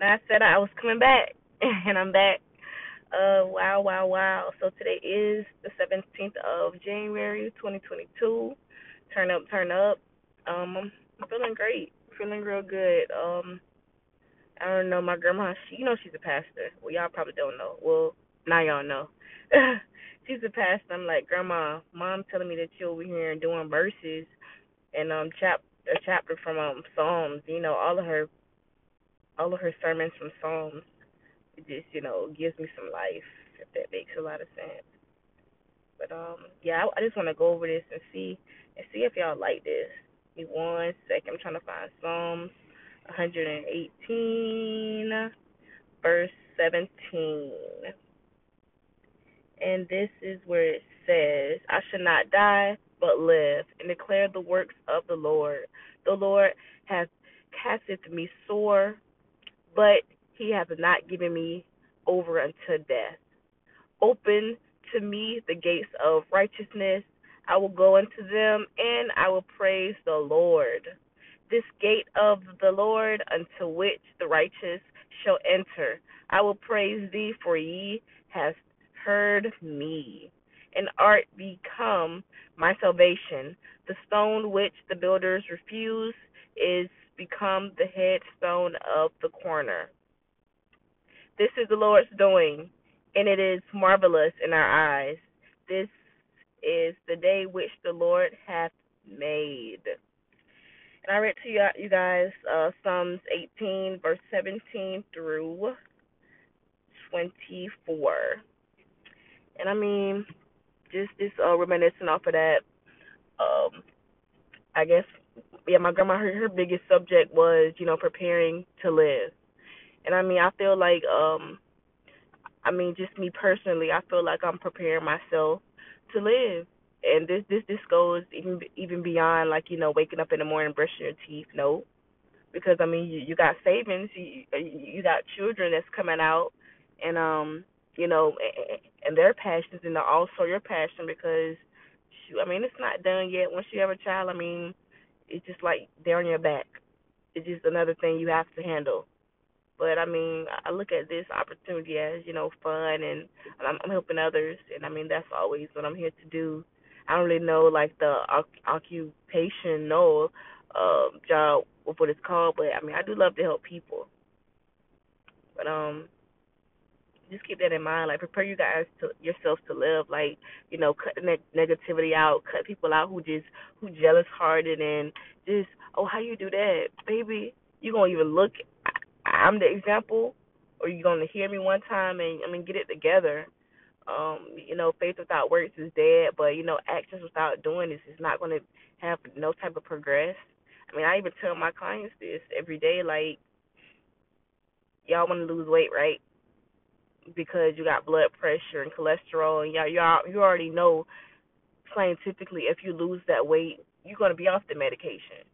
I said I was coming back, and I'm back. Uh, wow, wow, wow. So today is the 17th of January, 2022. Turn up, turn up. Um, I'm feeling great, feeling real good. Um, I don't know, my grandma, she, you know, she's a pastor. Well, y'all probably don't know. Well, now y'all know. she's a pastor. I'm like, Grandma, Mom telling me that you're over here and doing verses and um chap a chapter from um Psalms. You know, all of her all of her sermons from Psalms. It just you know gives me some life. If that makes a lot of sense. But um yeah, I, I just want to go over this and see and see if y'all like this. Give me one second. I'm trying to find Psalms 118 verse 17. And this is where it says, I should not die, but live, and declare the works of the Lord. The Lord hath casteth me sore, but he has not given me over unto death. Open to me the gates of righteousness. I will go into them, and I will praise the Lord. This gate of the Lord unto which the righteous shall enter. I will praise thee, for ye hast heard me, and art become my salvation. The stone which the builders refused is become the headstone of the corner. This is the Lord's doing, and it is marvelous in our eyes. This is the day which the Lord hath made. And I read to you, guys uh, Psalms 18, verse 17 through 24. And I mean, just this uh, reminiscing off of that. Um, I guess yeah, my grandma her her biggest subject was you know preparing to live, and I mean I feel like um, I mean just me personally I feel like I'm preparing myself to live, and this this this goes even even beyond like you know waking up in the morning brushing your teeth. No, because I mean you you got savings, you you got children that's coming out, and um you know, and their passions and also your passion because, I mean, it's not done yet. Once you have a child, I mean, it's just like they're on your back. It's just another thing you have to handle. But I mean, I look at this opportunity as you know fun, and I'm, I'm helping others, and I mean that's always what I'm here to do. I don't really know like the occupation, no uh, job, what it's called, but I mean I do love to help people. But um, just keep that in mind. Like prepare you guys to yourselves to live. Like you know, cut the ne- negativity out. Cut people out who just who jealous hearted and just oh how you do that, baby. You gonna even look? I'm the example, or you gonna hear me one time and I mean get it together. Um, you know, faith without works is dead, but you know, actions without doing this is not gonna have no type of progress. I mean, I even tell my clients this every day, like, y'all want to lose weight, right? Because you got blood pressure and cholesterol, and y'all you you already know scientifically if you lose that weight, you're gonna be off the medication.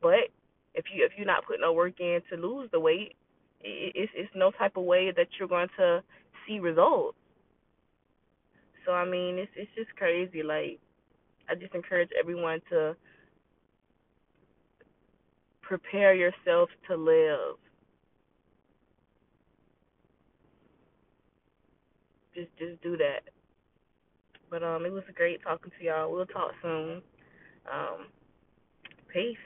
But if you if you're not putting no work in to lose the weight, it's it's no type of way that you're going to see results. So I mean, it's it's just crazy. Like I just encourage everyone to prepare yourself to live. Just just do that. But um, it was great talking to y'all. We'll talk soon. Um, peace.